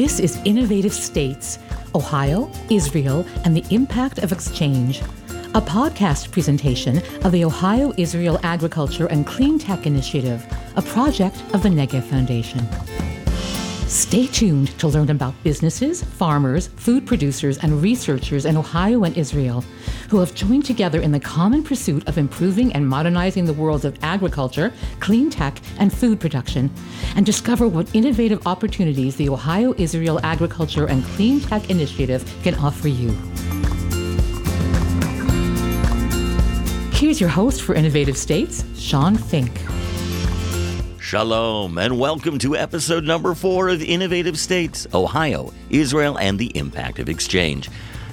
This is Innovative States Ohio, Israel, and the Impact of Exchange, a podcast presentation of the Ohio Israel Agriculture and Clean Tech Initiative, a project of the Negev Foundation. Stay tuned to learn about businesses, farmers, food producers, and researchers in Ohio and Israel who have joined together in the common pursuit of improving and modernizing the worlds of agriculture, clean tech, and food production, and discover what innovative opportunities the Ohio Israel Agriculture and Clean Tech Initiative can offer you. Here's your host for Innovative States, Shawn Fink. Shalom, and welcome to episode number four of Innovative States Ohio, Israel, and the Impact of Exchange.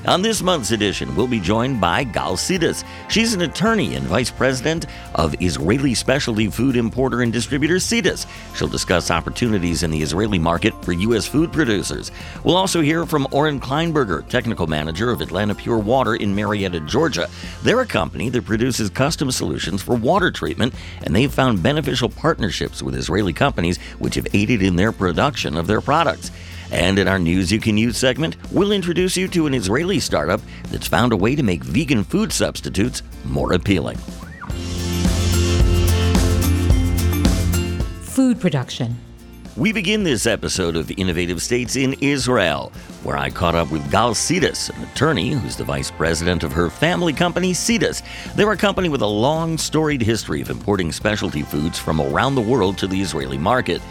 On this month's edition, we'll be joined by Gal Sides. She's an attorney and vice president of Israeli specialty food importer and distributor Sides. She'll discuss opportunities in the Israeli market for U.S. food producers. We'll also hear from Oren Kleinberger, technical manager of Atlanta Pure Water in Marietta, Georgia. They're a company that produces custom solutions for water treatment, and they've found beneficial partnerships with Israeli companies which have aided in their production of their products. And in our News You Can Use segment, we'll introduce you to an Israeli startup that's found a way to make vegan food substitutes more appealing. Food production. We begin this episode of Innovative States in Israel, where I caught up with Gal Sides, an attorney who's the vice president of her family company, Sides. They're a company with a long, storied history of importing specialty foods from around the world to the Israeli market.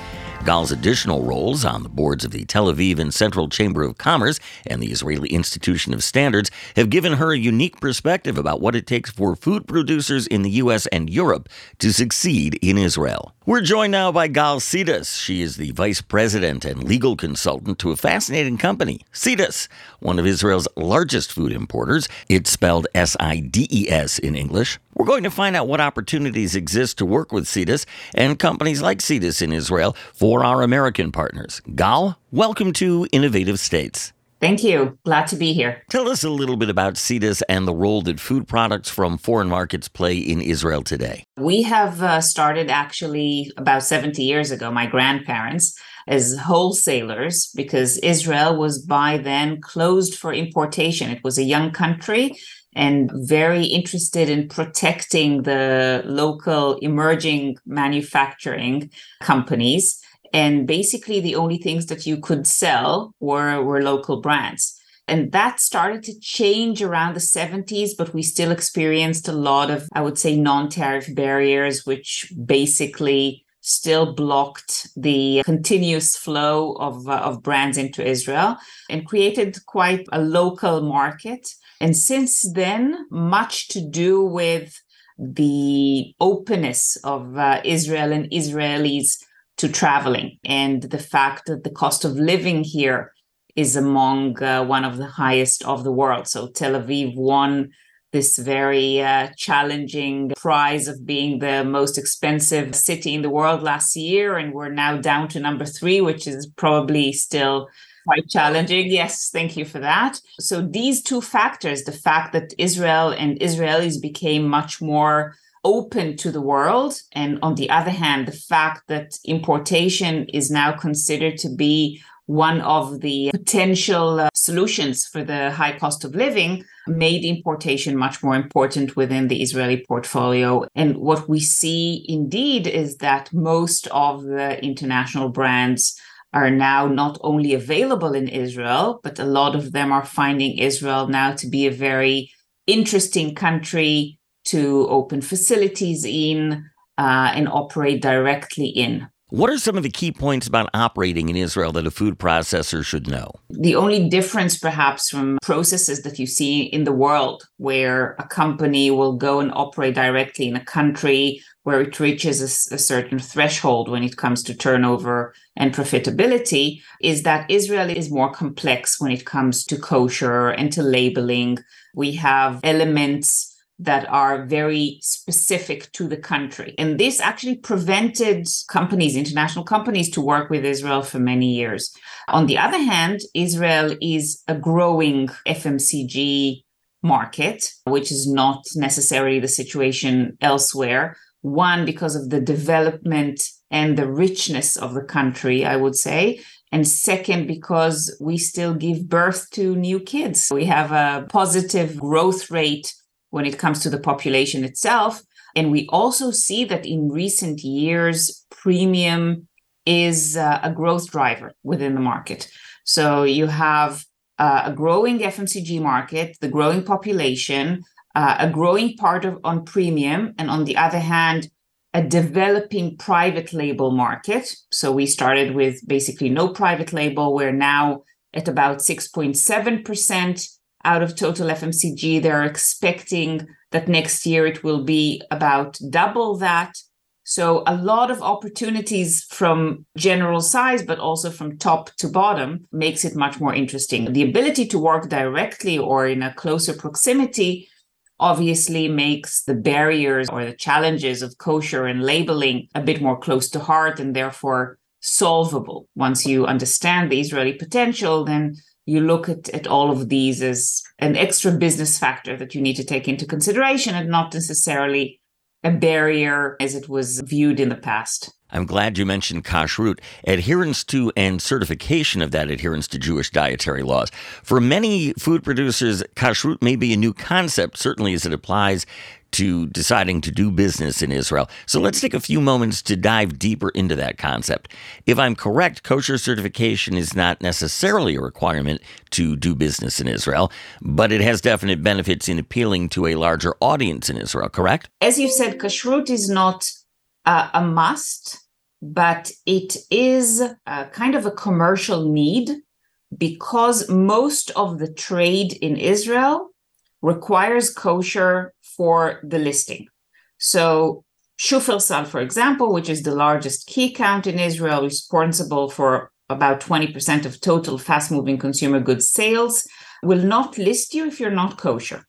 Gal's additional roles on the boards of the Tel Aviv and Central Chamber of Commerce and the Israeli Institution of Standards have given her a unique perspective about what it takes for food producers in the U.S. and Europe to succeed in Israel. We're joined now by Gal Sides. She is the vice president and legal consultant to a fascinating company, Sides, one of Israel's largest food importers. It's spelled S I D E S in English. We're going to find out what opportunities exist to work with Sides and companies like Sides in Israel for our American partners. Gal, welcome to Innovative States. Thank you. Glad to be here. Tell us a little bit about Sides and the role that food products from foreign markets play in Israel today. We have uh, started actually about 70 years ago, my grandparents, as wholesalers because Israel was by then closed for importation. It was a young country and very interested in protecting the local emerging manufacturing companies and basically the only things that you could sell were were local brands and that started to change around the 70s but we still experienced a lot of i would say non-tariff barriers which basically still blocked the continuous flow of, uh, of brands into israel and created quite a local market and since then much to do with the openness of uh, israel and israelis to traveling and the fact that the cost of living here is among uh, one of the highest of the world. So Tel Aviv won this very uh, challenging prize of being the most expensive city in the world last year. And we're now down to number three, which is probably still quite challenging. Yes, thank you for that. So these two factors, the fact that Israel and Israelis became much more open to the world. And on the other hand, the fact that importation is now considered to be one of the potential uh, solutions for the high cost of living made importation much more important within the Israeli portfolio. And what we see indeed is that most of the international brands are now not only available in Israel, but a lot of them are finding Israel now to be a very interesting country to open facilities in uh, and operate directly in. What are some of the key points about operating in Israel that a food processor should know? The only difference, perhaps, from processes that you see in the world, where a company will go and operate directly in a country where it reaches a, a certain threshold when it comes to turnover and profitability, is that Israel is more complex when it comes to kosher and to labeling. We have elements that are very specific to the country. And this actually prevented companies, international companies, to work with Israel for many years. On the other hand, Israel is a growing FMCG market, which is not necessarily the situation elsewhere. One, because of the development and the richness of the country, I would say. And second, because we still give birth to new kids. We have a positive growth rate when it comes to the population itself. And we also see that in recent years, premium is uh, a growth driver within the market. So you have uh, a growing FMCG market, the growing population, uh, a growing part of on premium, and on the other hand, a developing private label market. So we started with basically no private label. We're now at about 6.7% out of total FMCG. They're expecting that next year it will be about double that. So a lot of opportunities from general size, but also from top to bottom makes it much more interesting. The ability to work directly or in a closer proximity obviously makes the barriers or the challenges of kosher and labeling a bit more close to heart and therefore solvable. Once you understand the Israeli potential, then you look at, at all of these as an extra business factor that you need to take into consideration and not necessarily a barrier as it was viewed in the past. I'm glad you mentioned kashrut, adherence to and certification of that adherence to Jewish dietary laws. For many food producers, kashrut may be a new concept, certainly as it applies to deciding to do business in Israel. So let's take a few moments to dive deeper into that concept. If I'm correct, kosher certification is not necessarily a requirement to do business in Israel, but it has definite benefits in appealing to a larger audience in Israel, correct? As you said, kashrut is not uh, a must, but it is kind of a commercial need because most of the trade in Israel requires kosher for the listing. So Shufersal, for example, which is the largest key count in Israel, responsible for about 20% of total fast moving consumer goods sales, will not list you if you're not kosher.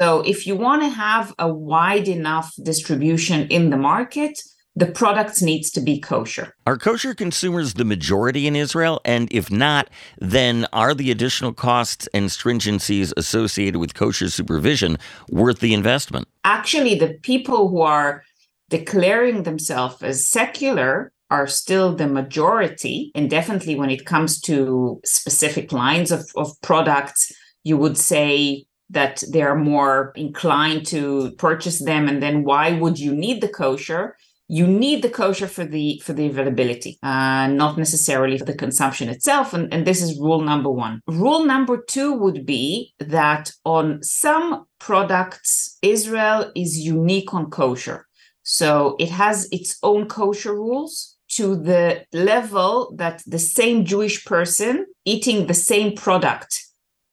So if you want to have a wide enough distribution in the market, the products needs to be kosher. Are kosher consumers the majority in Israel? And if not, then are the additional costs and stringencies associated with kosher supervision worth the investment? Actually, the people who are declaring themselves as secular are still the majority. And definitely when it comes to specific lines of, of products, you would say that they're more inclined to purchase them. And then why would you need the kosher? You need the kosher for the for the availability uh, not necessarily for the consumption itself. And, and this is rule number one. Rule number two would be that on some products israel is unique on kosher. So it has its own kosher rules to the level that the same jewish person eating the same product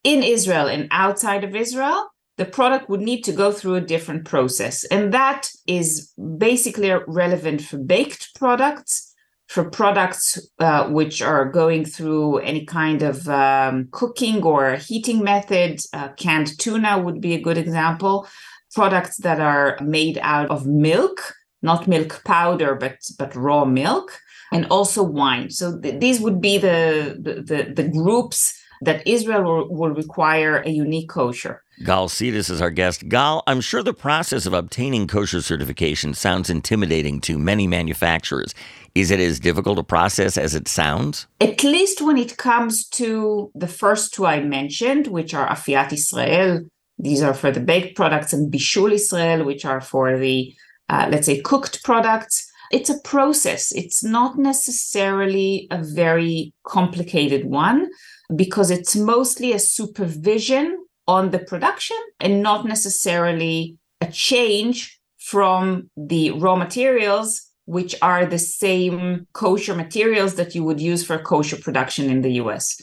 in israel and outside of israel the product would need to go through a different process. And that is basically relevant for baked products, for products uh, which are going through any kind of um, cooking or heating method. Uh, canned tuna would be a good example. Products that are made out of milk, not milk powder, but, but raw milk, and also wine. So th- these would be the, the, the, the groups that Israel will, will require a unique kosher. Gal Sides is our guest. Gal, I'm sure the process of obtaining kosher certification sounds intimidating to many manufacturers. Is it as difficult a process as it sounds? At least when it comes to the first two I mentioned, which are Afiat Israel, these are for the baked products, and Bishul Israel, which are for the, uh, let's say, cooked products. It's a process. It's not necessarily a very complicated one because it's mostly a supervision on the production and not necessarily a change from the raw materials which are the same kosher materials that you would use for kosher production in the US.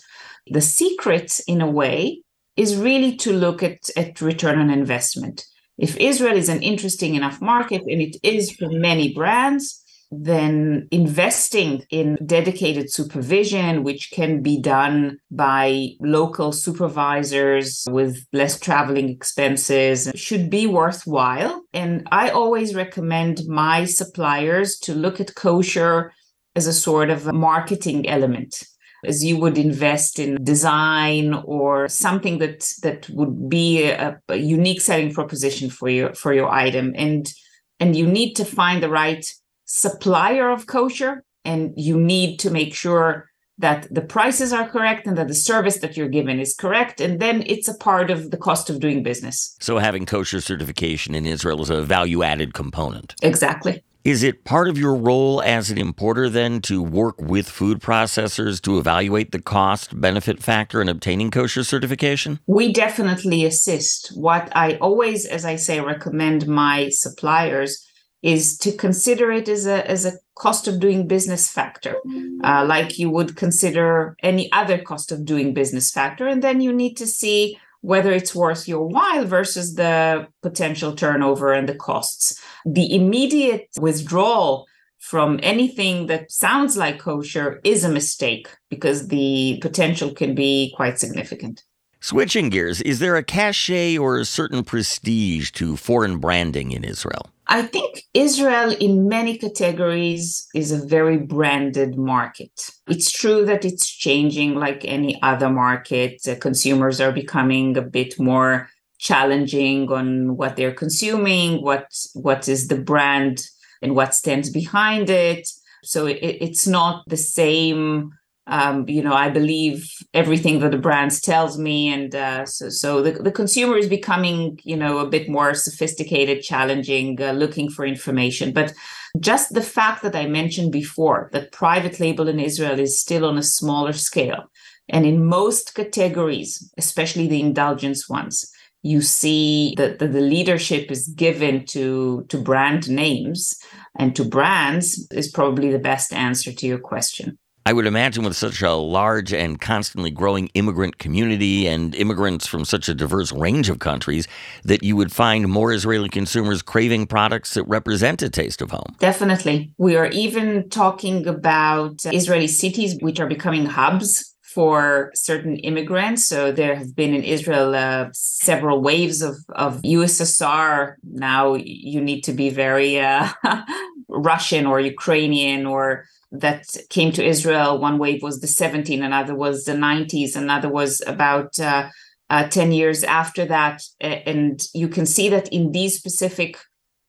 The secret, in a way, is really to look at, at return on investment. If Israel is an interesting enough market, and it is for many brands, then investing in dedicated supervision, which can be done by local supervisors with less traveling expenses, should be worthwhile. And I always recommend my suppliers to look at kosher as a sort of a marketing element as you would invest in design or something that that would be a, a unique selling proposition for your for your item and and you need to find the right supplier of kosher and you need to make sure that the prices are correct and that the service that you're given is correct. And then it's a part of the cost of doing business. So having kosher certification in Israel is a value added component. Exactly. Is it part of your role as an importer then to work with food processors to evaluate the cost benefit factor in obtaining kosher certification? We definitely assist. What I always, as I say, recommend my suppliers is to consider it as a as a cost of doing business factor, uh, like you would consider any other cost of doing business factor, and then you need to see whether it's worth your while versus the potential turnover and the costs. The immediate withdrawal from anything that sounds like kosher is a mistake because the potential can be quite significant. Switching gears, is there a cachet or a certain prestige to foreign branding in Israel? I think Israel, in many categories, is a very branded market. It's true that it's changing like any other market. Consumers are becoming a bit more challenging on what they're consuming, what what is the brand and what stands behind it. So it, it's not the same um, you know, I believe everything that the brands tells me, and uh, so so the, the consumer is becoming, you know, a bit more sophisticated, challenging, uh, looking for information. But just the fact that I mentioned before that private label in Israel is still on a smaller scale, and in most categories, especially the indulgence ones, you see that the, the leadership is given to to brand names and to brands is probably the best answer to your question. I would imagine with such a large and constantly growing immigrant community and immigrants from such a diverse range of countries that you would find more Israeli consumers craving products that represent a taste of home. Definitely. We are even talking about Israeli cities which are becoming hubs for certain immigrants. So there have been in Israel uh, several waves of, of USSR. Now you need to be very uh, Russian or Ukrainian or that came to Israel. One wave was the 70s, another was the 90s, another was about uh, uh, 10 years after that. And you can see that in these specific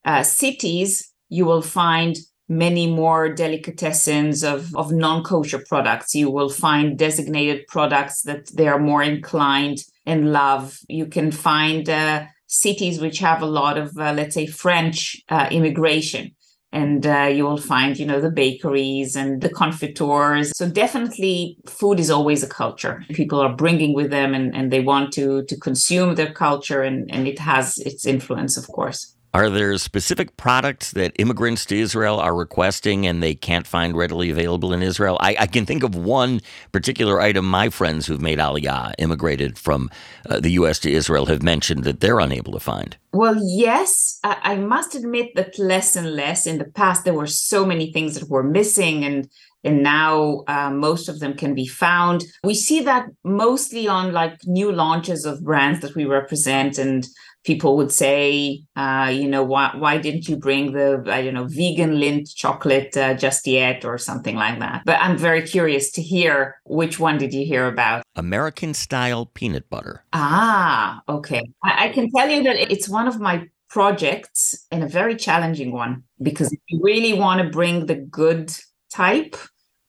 uh, cities, you will find many more delicatessens of, of non-kosher products. You will find designated products that they are more inclined and love. You can find uh, cities which have a lot of, uh, let's say, French uh, immigration and uh, you will find you know the bakeries and the confitures so definitely food is always a culture. People are bringing with them and, and they want to to consume their culture and and it has its influence of course are there specific products that immigrants to Israel are requesting and they can't find readily available in Israel? I, I can think of one particular item my friends who've made Aliyah, immigrated from uh, the U.S. to Israel, have mentioned that they're unable to find. Well, yes, I, I must admit that less and less. In the past, there were so many things that were missing and and now uh, most of them can be found. We see that mostly on like new launches of brands that we represent and people would say, uh, you know, why why didn't you bring the I don't know vegan lint chocolate uh, just yet or something like that? But I'm very curious to hear which one did you hear about? American style peanut butter. Ah, okay. I, I can tell you that it's one of my projects and a very challenging one because if you really want to bring the good type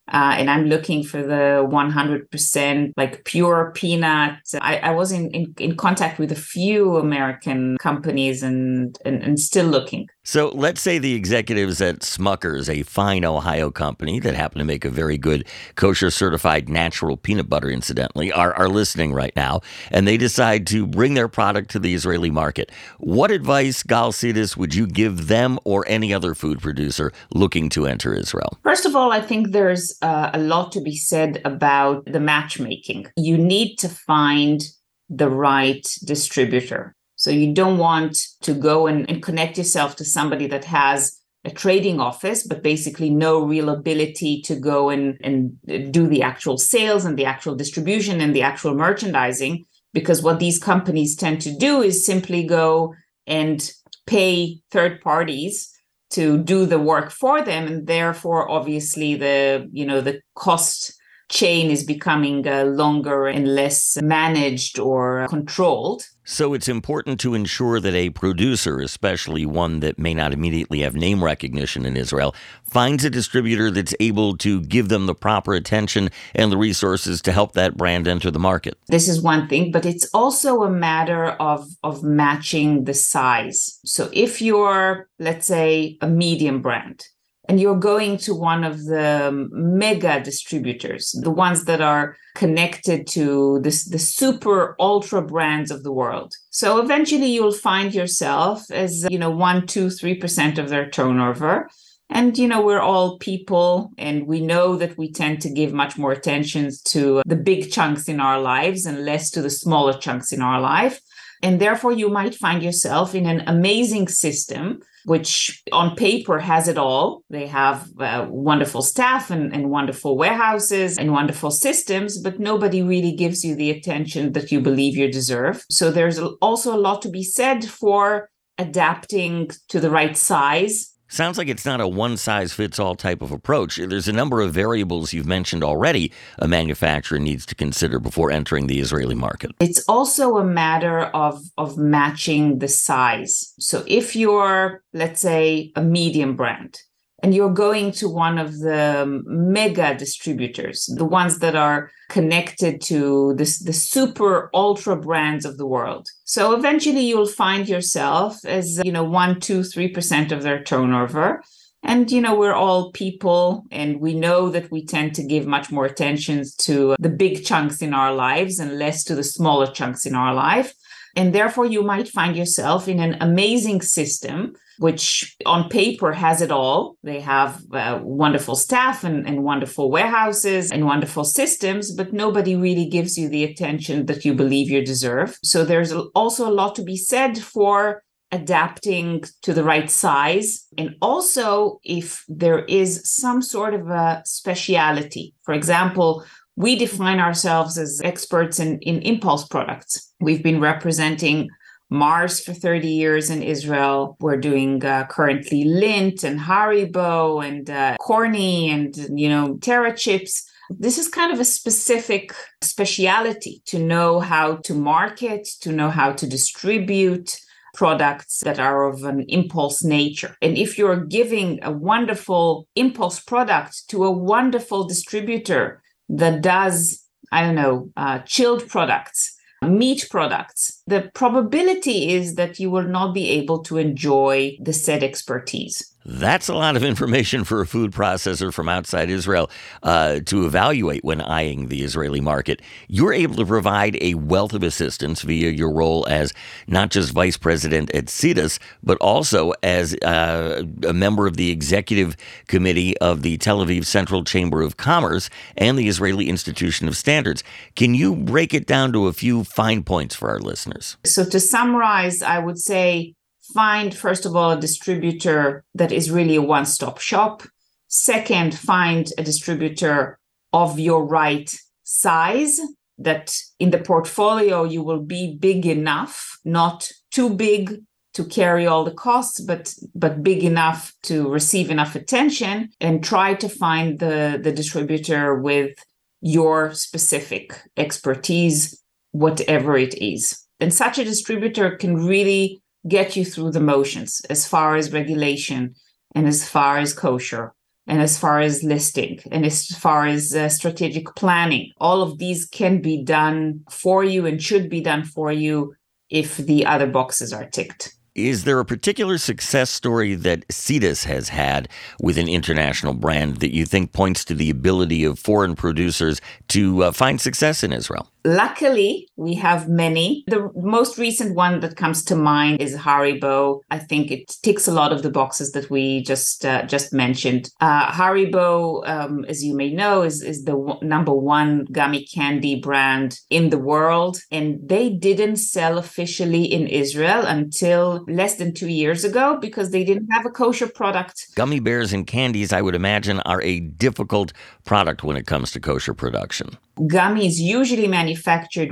uh, and I'm looking for the 100% like pure peanut. I, I was in, in, in, contact with a few American companies and, and, and still looking. So let's say the executives at Smucker's, a fine Ohio company that happen to make a very good kosher certified natural peanut butter, incidentally, are, are listening right now, and they decide to bring their product to the Israeli market. What advice, Gal Sides, would you give them or any other food producer looking to enter Israel? First of all, I think there's uh, a lot to be said about the matchmaking. You need to find the right distributor so you don't want to go and, and connect yourself to somebody that has a trading office, but basically no real ability to go and, and do the actual sales and the actual distribution and the actual merchandising. Because what these companies tend to do is simply go and pay third parties to do the work for them. And therefore, obviously, the you know the cost chain is becoming uh, longer and less managed or controlled. So it's important to ensure that a producer, especially one that may not immediately have name recognition in Israel, finds a distributor that's able to give them the proper attention and the resources to help that brand enter the market. This is one thing, but it's also a matter of, of matching the size. So if you're, let's say, a medium brand, and you're going to one of the mega distributors, the ones that are connected to this, the super ultra brands of the world. So eventually you'll find yourself as, you know, one, two, three percent of their turnover. And, you know, we're all people and we know that we tend to give much more attention to the big chunks in our lives and less to the smaller chunks in our life. And therefore, you might find yourself in an amazing system, which on paper has it all. They have uh, wonderful staff and, and wonderful warehouses and wonderful systems, but nobody really gives you the attention that you believe you deserve. So there's also a lot to be said for adapting to the right size Sounds like it's not a one size fits all type of approach. There's a number of variables you've mentioned already a manufacturer needs to consider before entering the Israeli market. It's also a matter of, of matching the size. So if you're, let's say, a medium brand, and you're going to one of the mega distributors, the ones that are connected to this, the super ultra brands of the world. So eventually you'll find yourself as, you know, one, two, three percent of their turnover. And, you know, we're all people and we know that we tend to give much more attention to the big chunks in our lives and less to the smaller chunks in our life. And therefore, you might find yourself in an amazing system, which on paper has it all. They have uh, wonderful staff and, and wonderful warehouses and wonderful systems, but nobody really gives you the attention that you believe you deserve. So there's also a lot to be said for adapting to the right size. And also, if there is some sort of a speciality, for example, we define ourselves as experts in, in impulse products. We've been representing Mars for 30 years in Israel. We're doing uh, currently Lindt and Haribo and uh, Corny and, you know, Terra chips. This is kind of a specific speciality to know how to market, to know how to distribute products that are of an impulse nature. And if you're giving a wonderful impulse product to a wonderful distributor that does, I don't know, uh, chilled products, meat products, the probability is that you will not be able to enjoy the said expertise. That's a lot of information for a food processor from outside Israel uh, to evaluate when eyeing the Israeli market. You're able to provide a wealth of assistance via your role as not just vice president at Sides, but also as uh, a member of the executive committee of the Tel Aviv Central Chamber of Commerce and the Israeli Institution of Standards. Can you break it down to a few fine points for our listeners? So, to summarize, I would say find, first of all, a distributor that is really a one stop shop. Second, find a distributor of your right size that in the portfolio you will be big enough, not too big to carry all the costs, but but big enough to receive enough attention and try to find the, the distributor with your specific expertise, whatever it is. And such a distributor can really get you through the motions as far as regulation and as far as kosher and as far as listing and as far as uh, strategic planning. All of these can be done for you and should be done for you if the other boxes are ticked. Is there a particular success story that Sides has had with an international brand that you think points to the ability of foreign producers to uh, find success in Israel? Luckily, we have many. The most recent one that comes to mind is Haribo. I think it ticks a lot of the boxes that we just uh, just mentioned. Uh, Haribo, um, as you may know, is is the w- number one gummy candy brand in the world, and they didn't sell officially in Israel until less than two years ago because they didn't have a kosher product. Gummy bears and candies, I would imagine, are a difficult product when it comes to kosher production. Gummies usually manufactured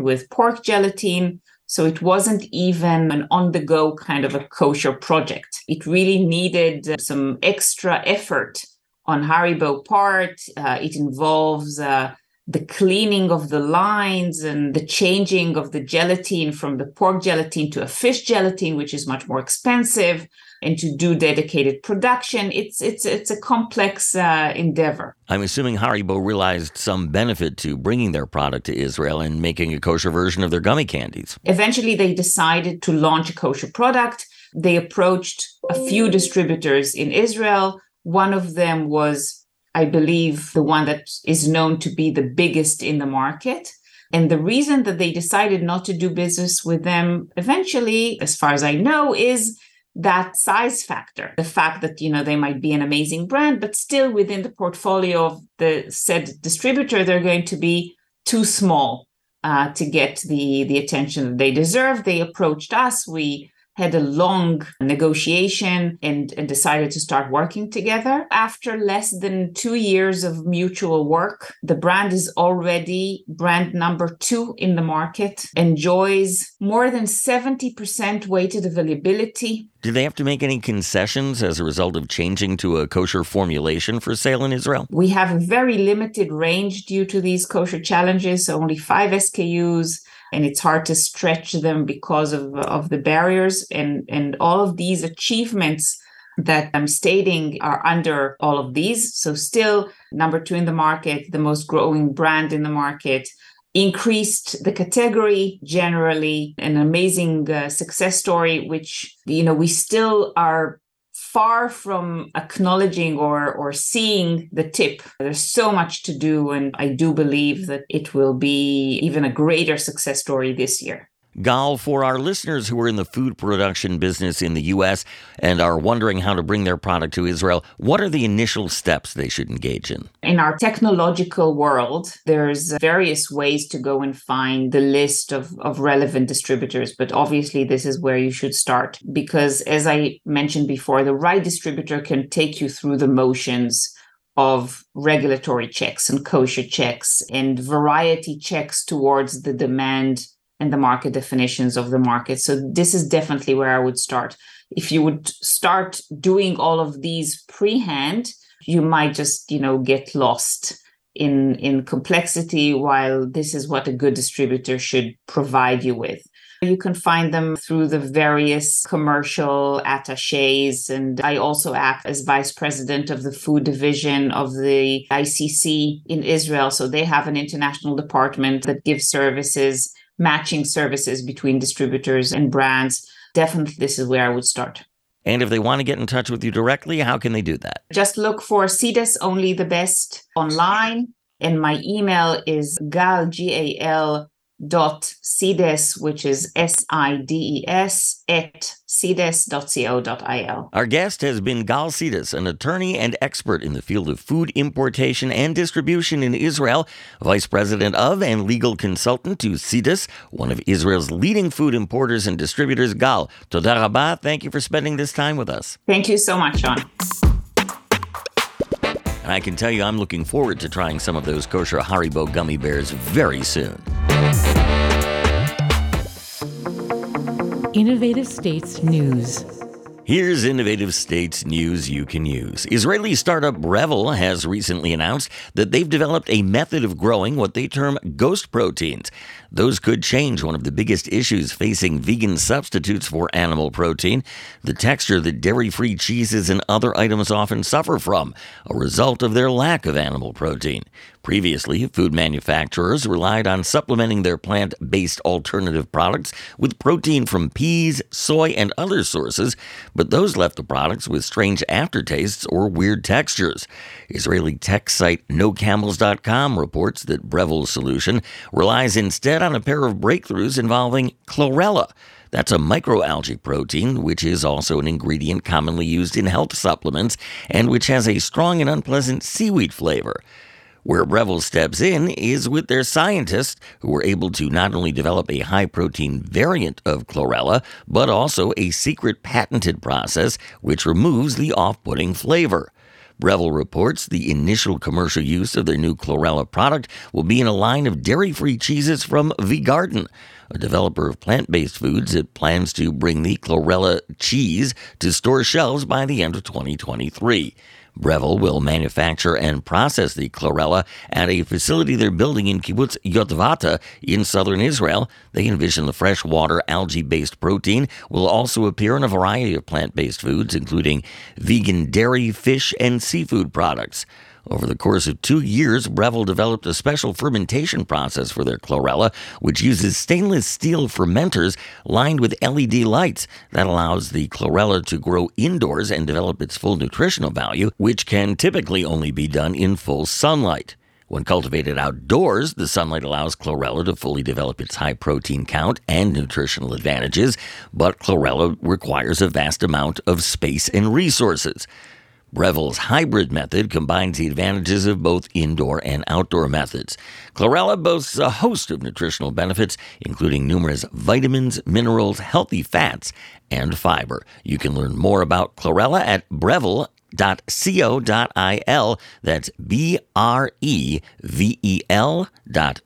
with pork gelatin. So it wasn't even an on the go kind of a kosher project. It really needed some extra effort on Haribo part. Uh, it involves uh, the cleaning of the lines and the changing of the gelatin from the pork gelatin to a fish gelatin, which is much more expensive, and to do dedicated production. It's it's it's a complex uh, endeavor. I'm assuming Haribo realized some benefit to bringing their product to Israel and making a kosher version of their gummy candies. Eventually, they decided to launch a kosher product. They approached a few distributors in Israel. One of them was I believe, the one that is known to be the biggest in the market. And the reason that they decided not to do business with them eventually, as far as I know, is that size factor. The fact that, you know, they might be an amazing brand, but still within the portfolio of the said distributor, they're going to be too small uh, to get the, the attention that they deserve. They approached us. We had a long negotiation and, and, decided to start working together. After less than two years of mutual work, the brand is already brand number two in the market, enjoys more than 70% weighted availability. Do they have to make any concessions as a result of changing to a kosher formulation for sale in Israel? We have a very limited range due to these kosher challenges, so only five SKUs and it's hard to stretch them because of, of the barriers and and all of these achievements that I'm stating are under all of these. So still number two in the market, the most growing brand in the market, increased the category generally, an amazing uh, success story, which, you know, we still are far from acknowledging or or seeing the tip. There's so much to do and i do believe that it will be even a greater success story this year Gal, for our listeners who are in the food production business in the U.S. and are wondering how to bring their product to Israel, what are the initial steps they should engage in? In our technological world, there's various ways to go and find the list of, of relevant distributors, but obviously this is where you should start because, as I mentioned before, the right distributor can take you through the motions of regulatory checks and kosher checks and variety checks towards the demand and the market definitions of the market. So this is definitely where I would start. If you would start doing all of these pre-hand, you might just, you know, get lost in in complexity while this is what a good distributor should provide you with. You can find them through the various commercial attaches. And I also act as vice president of the food division of the ICC in Israel. So they have an international department that gives services matching services between distributors and brands, definitely this is where I would start. And if they want to get in touch with you directly, how can they do that? Just look for Sides Only the Best online. And my email is gal, G A L dot sides, which is S I D E S, at sides.co.il. Our guest has been Gal Sides, an attorney and expert in the field of food importation and distribution in Israel, vice president of and legal consultant to Sides, one of Israel's leading food importers and distributors. Gal, toda rabah, thank you for spending this time with us. Thank you so much, Shawn. And I can tell you, I'm looking forward to trying some of those kosher Haribo gummy bears very soon. Innovative States News. Here's Innovative States news you can use. Israeli startup Brevel has recently announced that they've developed a method of growing what they term ghost proteins. Those could change one of the biggest issues facing vegan substitutes for animal protein the texture that dairy free cheeses and other items often suffer from, a result of their lack of animal protein. Previously, food manufacturers relied on supplementing their plant based alternative products with protein from peas, soy, and other sources, but those left the products with strange aftertastes or weird textures. Israeli tech site NoCamels.com reports that Brevel's solution relies instead on a pair of breakthroughs involving chlorella. That's a microalgae protein, which is also an ingredient commonly used in health supplements and which has a strong and unpleasant seaweed flavor. Where Brevel steps in is with their scientists who were able to not only develop a high protein variant of chlorella, but also a secret patented process which removes the off putting flavor. Brevel reports the initial commercial use of their new chlorella product will be in a line of dairy free cheeses from Vgarden, a developer of plant based foods that plans to bring the chlorella cheese to store shelves by the end of 2023. Brevel will manufacture and process the chlorella at a facility they're building in Kibbutz Yotvata in southern Israel. They envision the freshwater algae based protein will also appear in a variety of plant based foods, including vegan dairy, fish, and seafood products. Over the course of two years, Brevel developed a special fermentation process for their chlorella, which uses stainless steel fermenters lined with LED lights that allows the chlorella to grow indoors and develop its full nutritional value, which can typically only be done in full sunlight. When cultivated outdoors, the sunlight allows chlorella to fully develop its high protein count and nutritional advantages, but chlorella requires a vast amount of space and resources. Brevel's hybrid method combines the advantages of both indoor and outdoor methods. Chlorella boasts a host of nutritional benefits, including numerous vitamins, minerals, healthy fats, and fiber. You can learn more about chlorella at brevel.co.il. That's B R E V E L dot.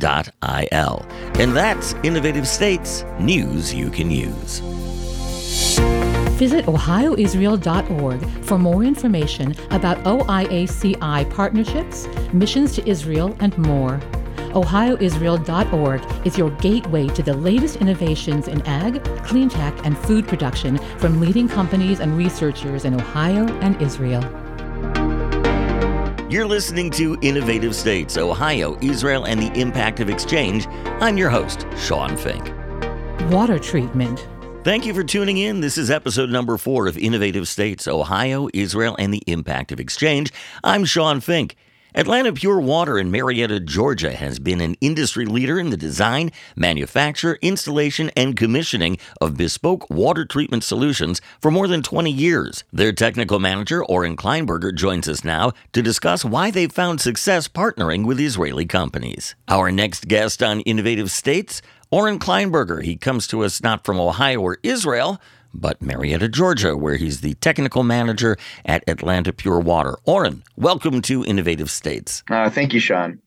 And that's Innovative States news you can use. Visit ohioisrael.org for more information about OIACI partnerships, missions to Israel, and more. OhioIsrael.org is your gateway to the latest innovations in ag, clean tech, and food production from leading companies and researchers in Ohio and Israel. You're listening to Innovative States, Ohio, Israel, and the Impact of Exchange. I'm your host, Shawn Fink. Water treatment. Thank you for tuning in. This is episode number four of Innovative States, Ohio, Israel, and the Impact of Exchange. I'm Shawn Fink. Atlanta Pure Water in Marietta, Georgia has been an industry leader in the design, manufacture, installation, and commissioning of bespoke water treatment solutions for more than 20 years. Their technical manager, Oren Kleinberger, joins us now to discuss why they've found success partnering with Israeli companies. Our next guest on Innovative States, Oren Kleinberger, he comes to us not from Ohio or Israel, but Marietta, Georgia, where he's the technical manager at Atlanta Pure Water. Oren, welcome to Innovative States. Uh, thank you, Shawn.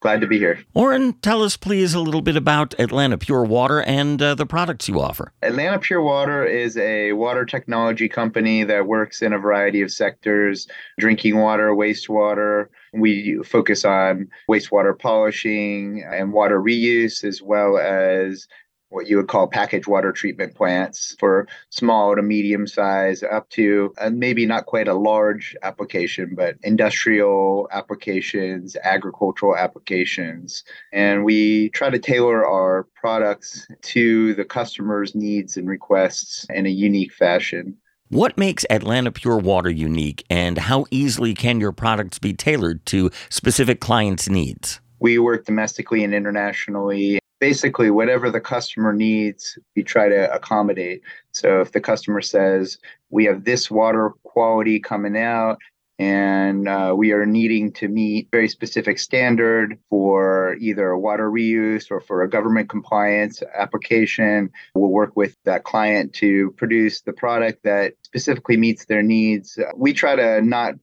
Glad to be here. Oren, tell us, please, a little bit about Atlanta Pure Water and uh, the products you offer. Atlanta Pure Water is a water technology company that works in a variety of sectors drinking water, wastewater. We focus on wastewater polishing and water reuse, as well as what you would call package water treatment plants for small to medium size up to uh, maybe not quite a large application but industrial applications agricultural applications. And we try to tailor our products to the customer's needs and requests in a unique fashion what makes Atlanta Pure Water unique, and how easily can your products be tailored to specific clients' needs? We work domestically and internationally basically whatever the customer needs we try to accommodate so if the customer says we have this water quality coming out and uh, we are needing to meet very specific standard for either water reuse or for a government compliance application we'll work with that client to produce the product that specifically meets their needs we try to not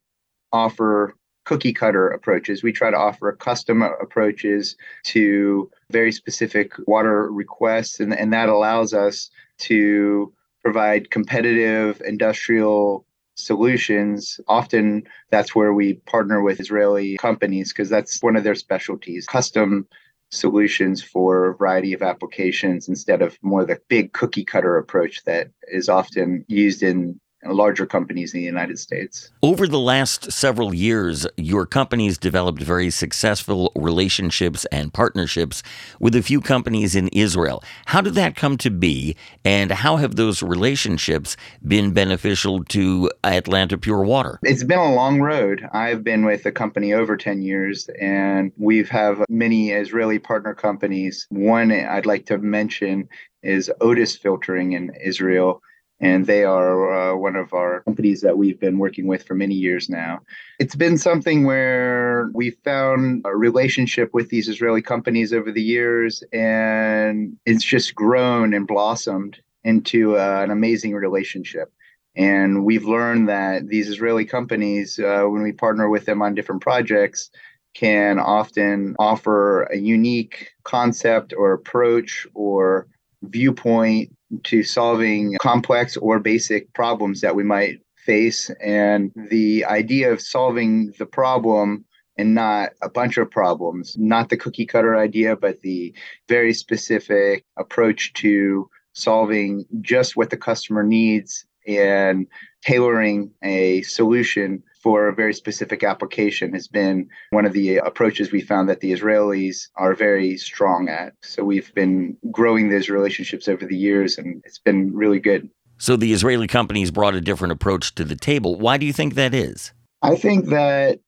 offer cookie cutter approaches. We try to offer custom approaches to very specific water requests, and, and that allows us to provide competitive industrial solutions. Often that's where we partner with Israeli companies because that's one of their specialties. Custom solutions for a variety of applications instead of more the big cookie cutter approach that is often used in larger companies in the United States. Over the last several years, your company's developed very successful relationships and partnerships with a few companies in Israel. How did that come to be, and how have those relationships been beneficial to Atlanta Pure Water? It's been a long road. I've been with the company over 10 years, and we've have many Israeli partner companies. One I'd like to mention is Odis Filtering in Israel and they are uh, one of our companies that we've been working with for many years now. It's been something where we found a relationship with these Israeli companies over the years, and it's just grown and blossomed into uh, an amazing relationship. And we've learned that these Israeli companies, uh, when we partner with them on different projects, can often offer a unique concept or approach or viewpoint to solving complex or basic problems that we might face. And the idea of solving the problem and not a bunch of problems, not the cookie cutter idea, but the very specific approach to solving just what the customer needs and tailoring a solution for a very specific application has been one of the approaches we found that the Israelis are very strong at. So we've been growing those relationships over the years and it's been really good. So the Israeli companies brought a different approach to the table. Why do you think that is? I think that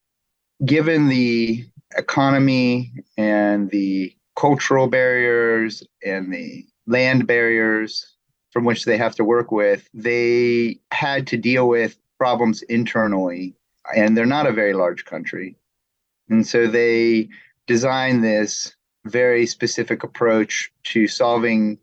given the economy and the cultural barriers and the land barriers from which they have to work with, they had to deal with problems internally. And they're not a very large country. And so they designed this very specific approach to solving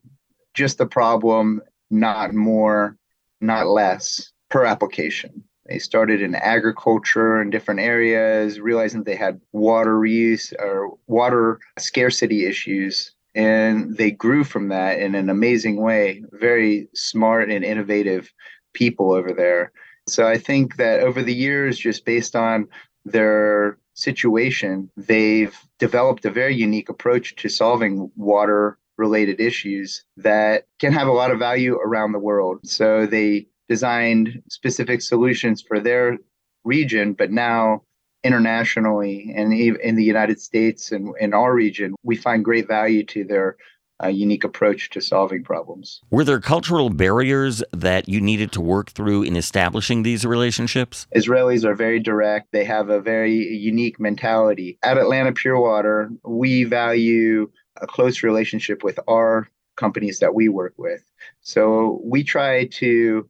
just the problem, not more, not less per application. They started in agriculture in different areas, realizing they had water reuse or water scarcity issues. And they grew from that in an amazing way. Very smart and innovative people over there. So I think that over the years, just based on their situation, they've developed a very unique approach to solving water related issues that can have a lot of value around the world. So they designed specific solutions for their region, but now internationally and in the United States and in our region, we find great value to their uh, unique approach to solving problems. Were there cultural barriers that you needed to work through in establishing these relationships? Israelis are very direct. They have a very unique mentality. At Atlanta Pure Water, we value a close relationship with our companies that we work with. So we try to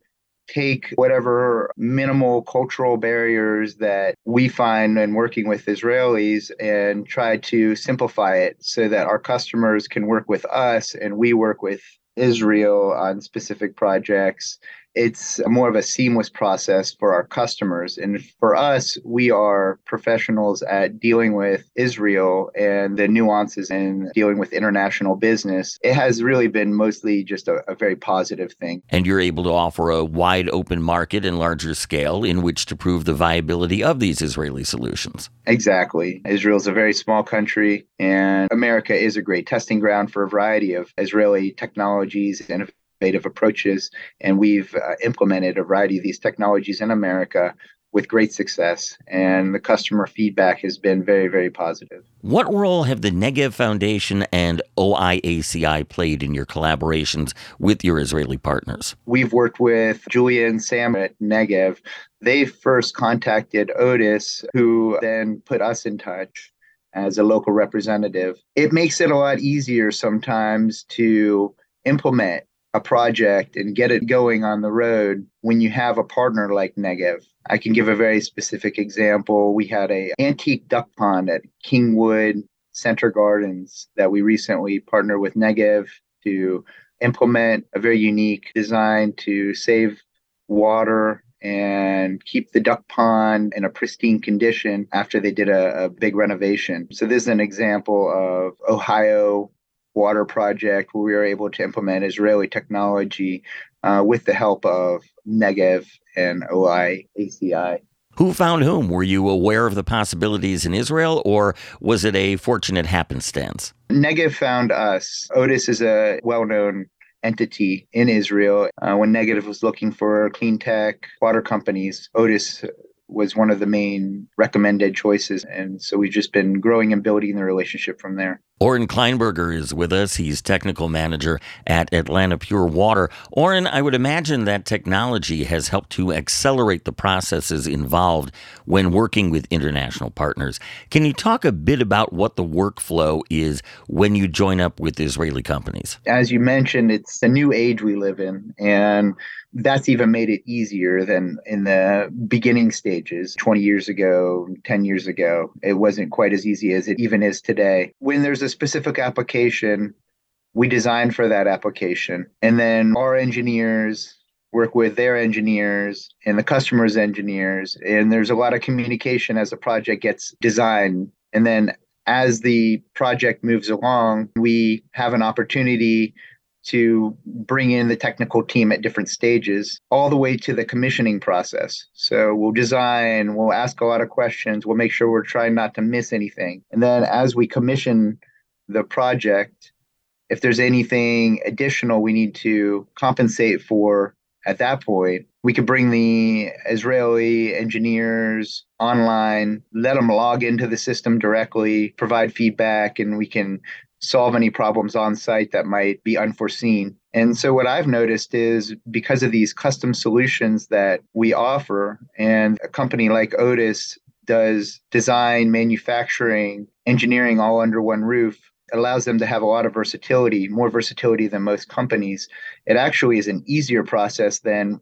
take whatever minimal cultural barriers that we find in working with Israelis and try to simplify it so that our customers can work with us and we work with Israel on specific projects it's more of a seamless process for our customers. And for us, we are professionals at dealing with Israel and the nuances in dealing with international business. It has really been mostly just a, a very positive thing. And you're able to offer a wide open market and larger scale in which to prove the viability of these Israeli solutions. Exactly. Israel is a very small country, and America is a great testing ground for a variety of Israeli technologies and innovative approaches. And we've uh, implemented a variety of these technologies in America with great success. And the customer feedback has been very, very positive. What role have the Negev Foundation and OIACI played in your collaborations with your Israeli partners? We've worked with Julia and Sam at Negev. They first contacted Odis, who then put us in touch as a local representative. It makes it a lot easier sometimes to implement a project and get it going on the road when you have a partner like Negev. I can give a very specific example. We had a antique duck pond at Kingwood Center Gardens that we recently partnered with Negev to implement a very unique design to save water and keep the duck pond in a pristine condition after they did a, a big renovation. So this is an example of Ohio water project where we were able to implement Israeli technology uh, with the help of Negev and OIACI. Who found whom? Were you aware of the possibilities in Israel, or was it a fortunate happenstance? Negev found us. Odis is a well known entity in Israel. Uh, when Negev was looking for clean tech water companies, Odis was one of the main recommended choices. And so we've just been growing and building the relationship from there. Oren Kleinberger is with us. He's technical manager at Atlanta Pure Water. Oren, I would imagine that technology has helped to accelerate the processes involved when working with international partners. Can you talk a bit about what the workflow is when you join up with Israeli companies? As you mentioned, it's a new age we live in. And that's even made it easier than in the beginning stages 20 years ago 10 years ago it wasn't quite as easy as it even is today when there's a specific application we design for that application and then our engineers work with their engineers and the customer's engineers and there's a lot of communication as the project gets designed and then as the project moves along we have an opportunity to bring in the technical team at different stages, all the way to the commissioning process. So we'll design, we'll ask a lot of questions, we'll make sure we're trying not to miss anything. And then as we commission the project, if there's anything additional we need to compensate for at that point, we could bring the Israeli engineers online, let them log into the system directly, provide feedback, and we can solve any problems on site that might be unforeseen. And so, what I've noticed is because of these custom solutions that we offer, and a company like Odis does design, manufacturing, engineering all under one roof, allows them to have a lot of versatility, more versatility than most companies. It actually is an easier process than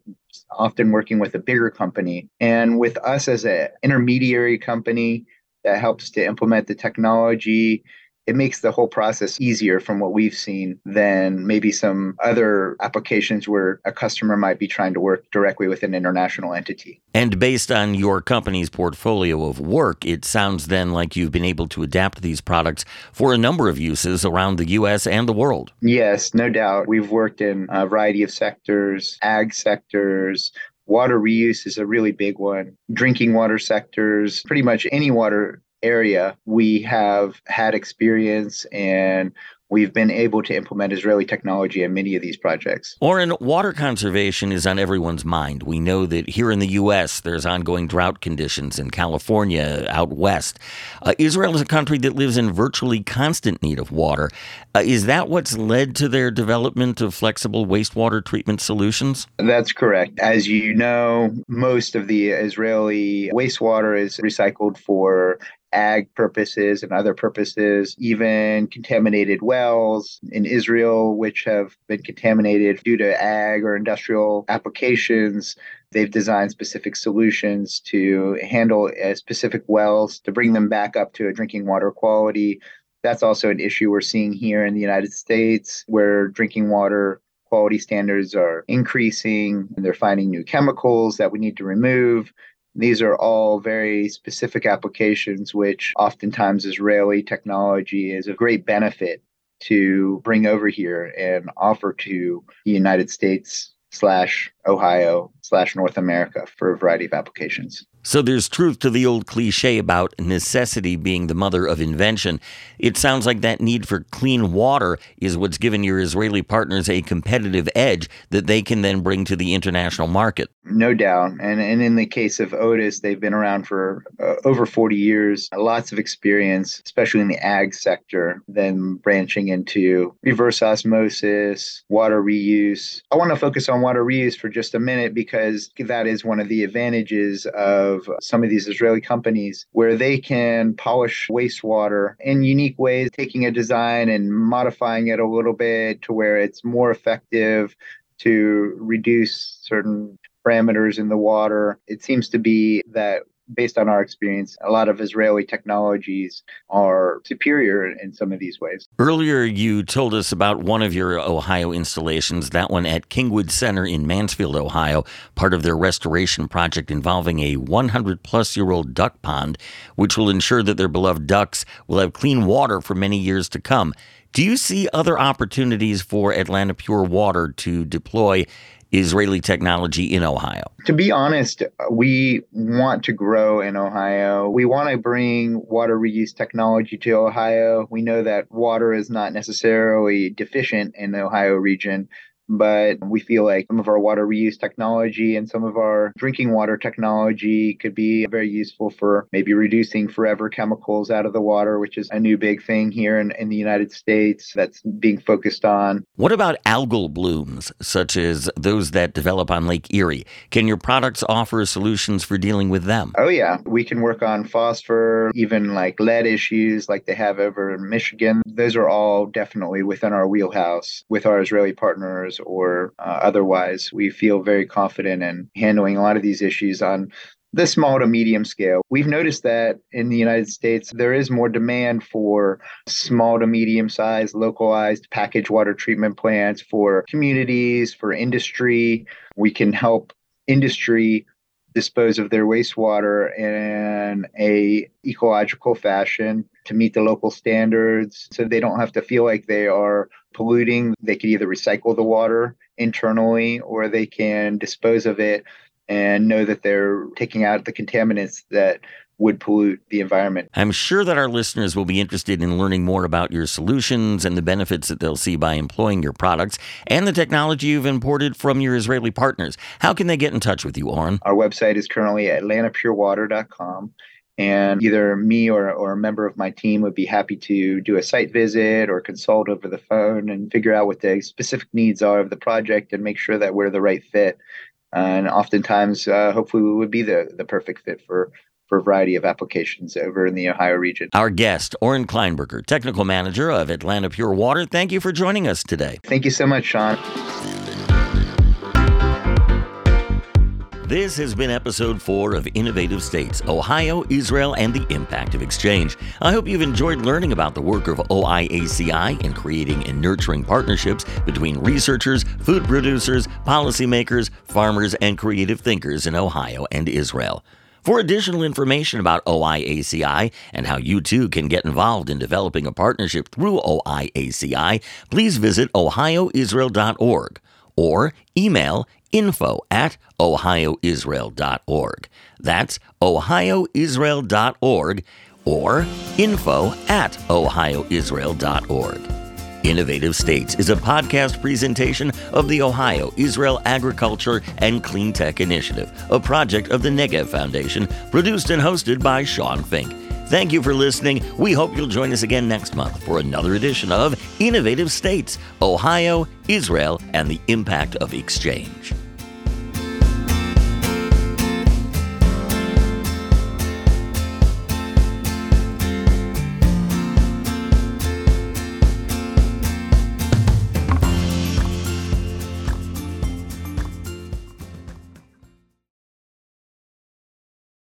often working with a bigger company. And with us as an intermediary company that helps to implement the technology, it makes the whole process easier from what we've seen than maybe some other applications where a customer might be trying to work directly with an international entity. And based on your company's portfolio of work, it sounds then like you've been able to adapt these products for a number of uses around the U.S. and the world. Yes, no doubt. We've worked in a variety of sectors, ag sectors, Water reuse is a really big one. Drinking water sectors, pretty much any water area, we have had experience and we've been able to implement Israeli technology in many of these projects. Oren, water conservation is on everyone's mind. We know that here in the U.S., there's ongoing drought conditions in California, out west. Uh, Israel is a country that lives in virtually constant need of water. Uh, is that what's led to their development of flexible wastewater treatment solutions? That's correct. As you know, most of the Israeli wastewater is recycled for ag purposes and other purposes, even contaminated wells in Israel, which have been contaminated due to ag or industrial applications. They've designed specific solutions to handle uh, specific wells to bring them back up to a drinking water quality. That's also an issue we're seeing here in the United States, where drinking water quality standards are increasing and they're finding new chemicals that we need to remove. These are all very specific applications, which oftentimes Israeli technology is a great benefit to bring over here and offer to the United States slash Ohio slash North America for a variety of applications. So there's truth to the old cliche about necessity being the mother of invention. It sounds like that need for clean water is what's given your Israeli partners a competitive edge that they can then bring to the international market. No doubt. And, and in the case of Odis, they've been around for uh, over 40 years, lots of experience, especially in the ag sector, then branching into reverse osmosis, water reuse. I want to focus on water reuse for just a minute because that is one of the advantages of some of these Israeli companies where they can polish wastewater in unique ways, taking a design and modifying it a little bit to where it's more effective to reduce certain parameters in the water. It seems to be that based on our experience, a lot of Israeli technologies are superior in some of these ways. Earlier, you told us about one of your Ohio installations, that one at Kingwood Center in Mansfield, Ohio, part of their restoration project involving a 100 plus year old duck pond, which will ensure that their beloved ducks will have clean water for many years to come. Do you see other opportunities for Atlanta Pure Water to deploy Israeli technology in Ohio? To be honest, we want to grow in Ohio. We want to bring water reuse technology to Ohio. We know that water is not necessarily deficient in the Ohio region but we feel like some of our water reuse technology and some of our drinking water technology could be very useful for maybe reducing forever chemicals out of the water, which is a new big thing here in, in the United States that's being focused on. What about algal blooms, such as those that develop on Lake Erie? Can your products offer solutions for dealing with them? Oh, yeah. We can work on phosphor, even like lead issues like they have over in Michigan. Those are all definitely within our wheelhouse with our Israeli partners or uh, otherwise. We feel very confident in handling a lot of these issues on the small to medium scale. We've noticed that in the United States, there is more demand for small to medium sized, localized package water treatment plants for communities, for industry. We can help industry dispose of their wastewater in a ecological fashion to meet the local standards so they don't have to feel like they are polluting. They could either recycle the water internally or they can dispose of it and know that they're taking out the contaminants that would pollute the environment. I'm sure that our listeners will be interested in learning more about your solutions and the benefits that they'll see by employing your products and the technology you've imported from your Israeli partners. How can they get in touch with you, Oren? Our website is currently atlantapurewater.com. And either me or, or a member of my team would be happy to do a site visit or consult over the phone and figure out what the specific needs are of the project and make sure that we're the right fit. And oftentimes, uh, hopefully, we would be the, the perfect fit for for a variety of applications over in the Ohio region. Our guest, Oren Kleinberger, Technical Manager of Atlanta Pure Water, thank you for joining us today. Thank you so much, Shawn. This has been episode four of Innovative States Ohio, Israel, and the Impact of Exchange. I hope you've enjoyed learning about the work of OIACI in creating and nurturing partnerships between researchers, food producers, policymakers, farmers, and creative thinkers in Ohio and Israel. For additional information about OIACI and how you too can get involved in developing a partnership through OIACI, please visit ohioisrael.org or email info at ohioisrael.org. That's ohioisrael.org or info at ohioisrael.org. Innovative States is a podcast presentation of the Ohio Israel Agriculture and Clean Tech Initiative, a project of the Negev Foundation, produced and hosted by Shawn Fink. Thank you for listening. We hope you'll join us again next month for another edition of Innovative States Ohio, Israel, and the Impact of Exchange.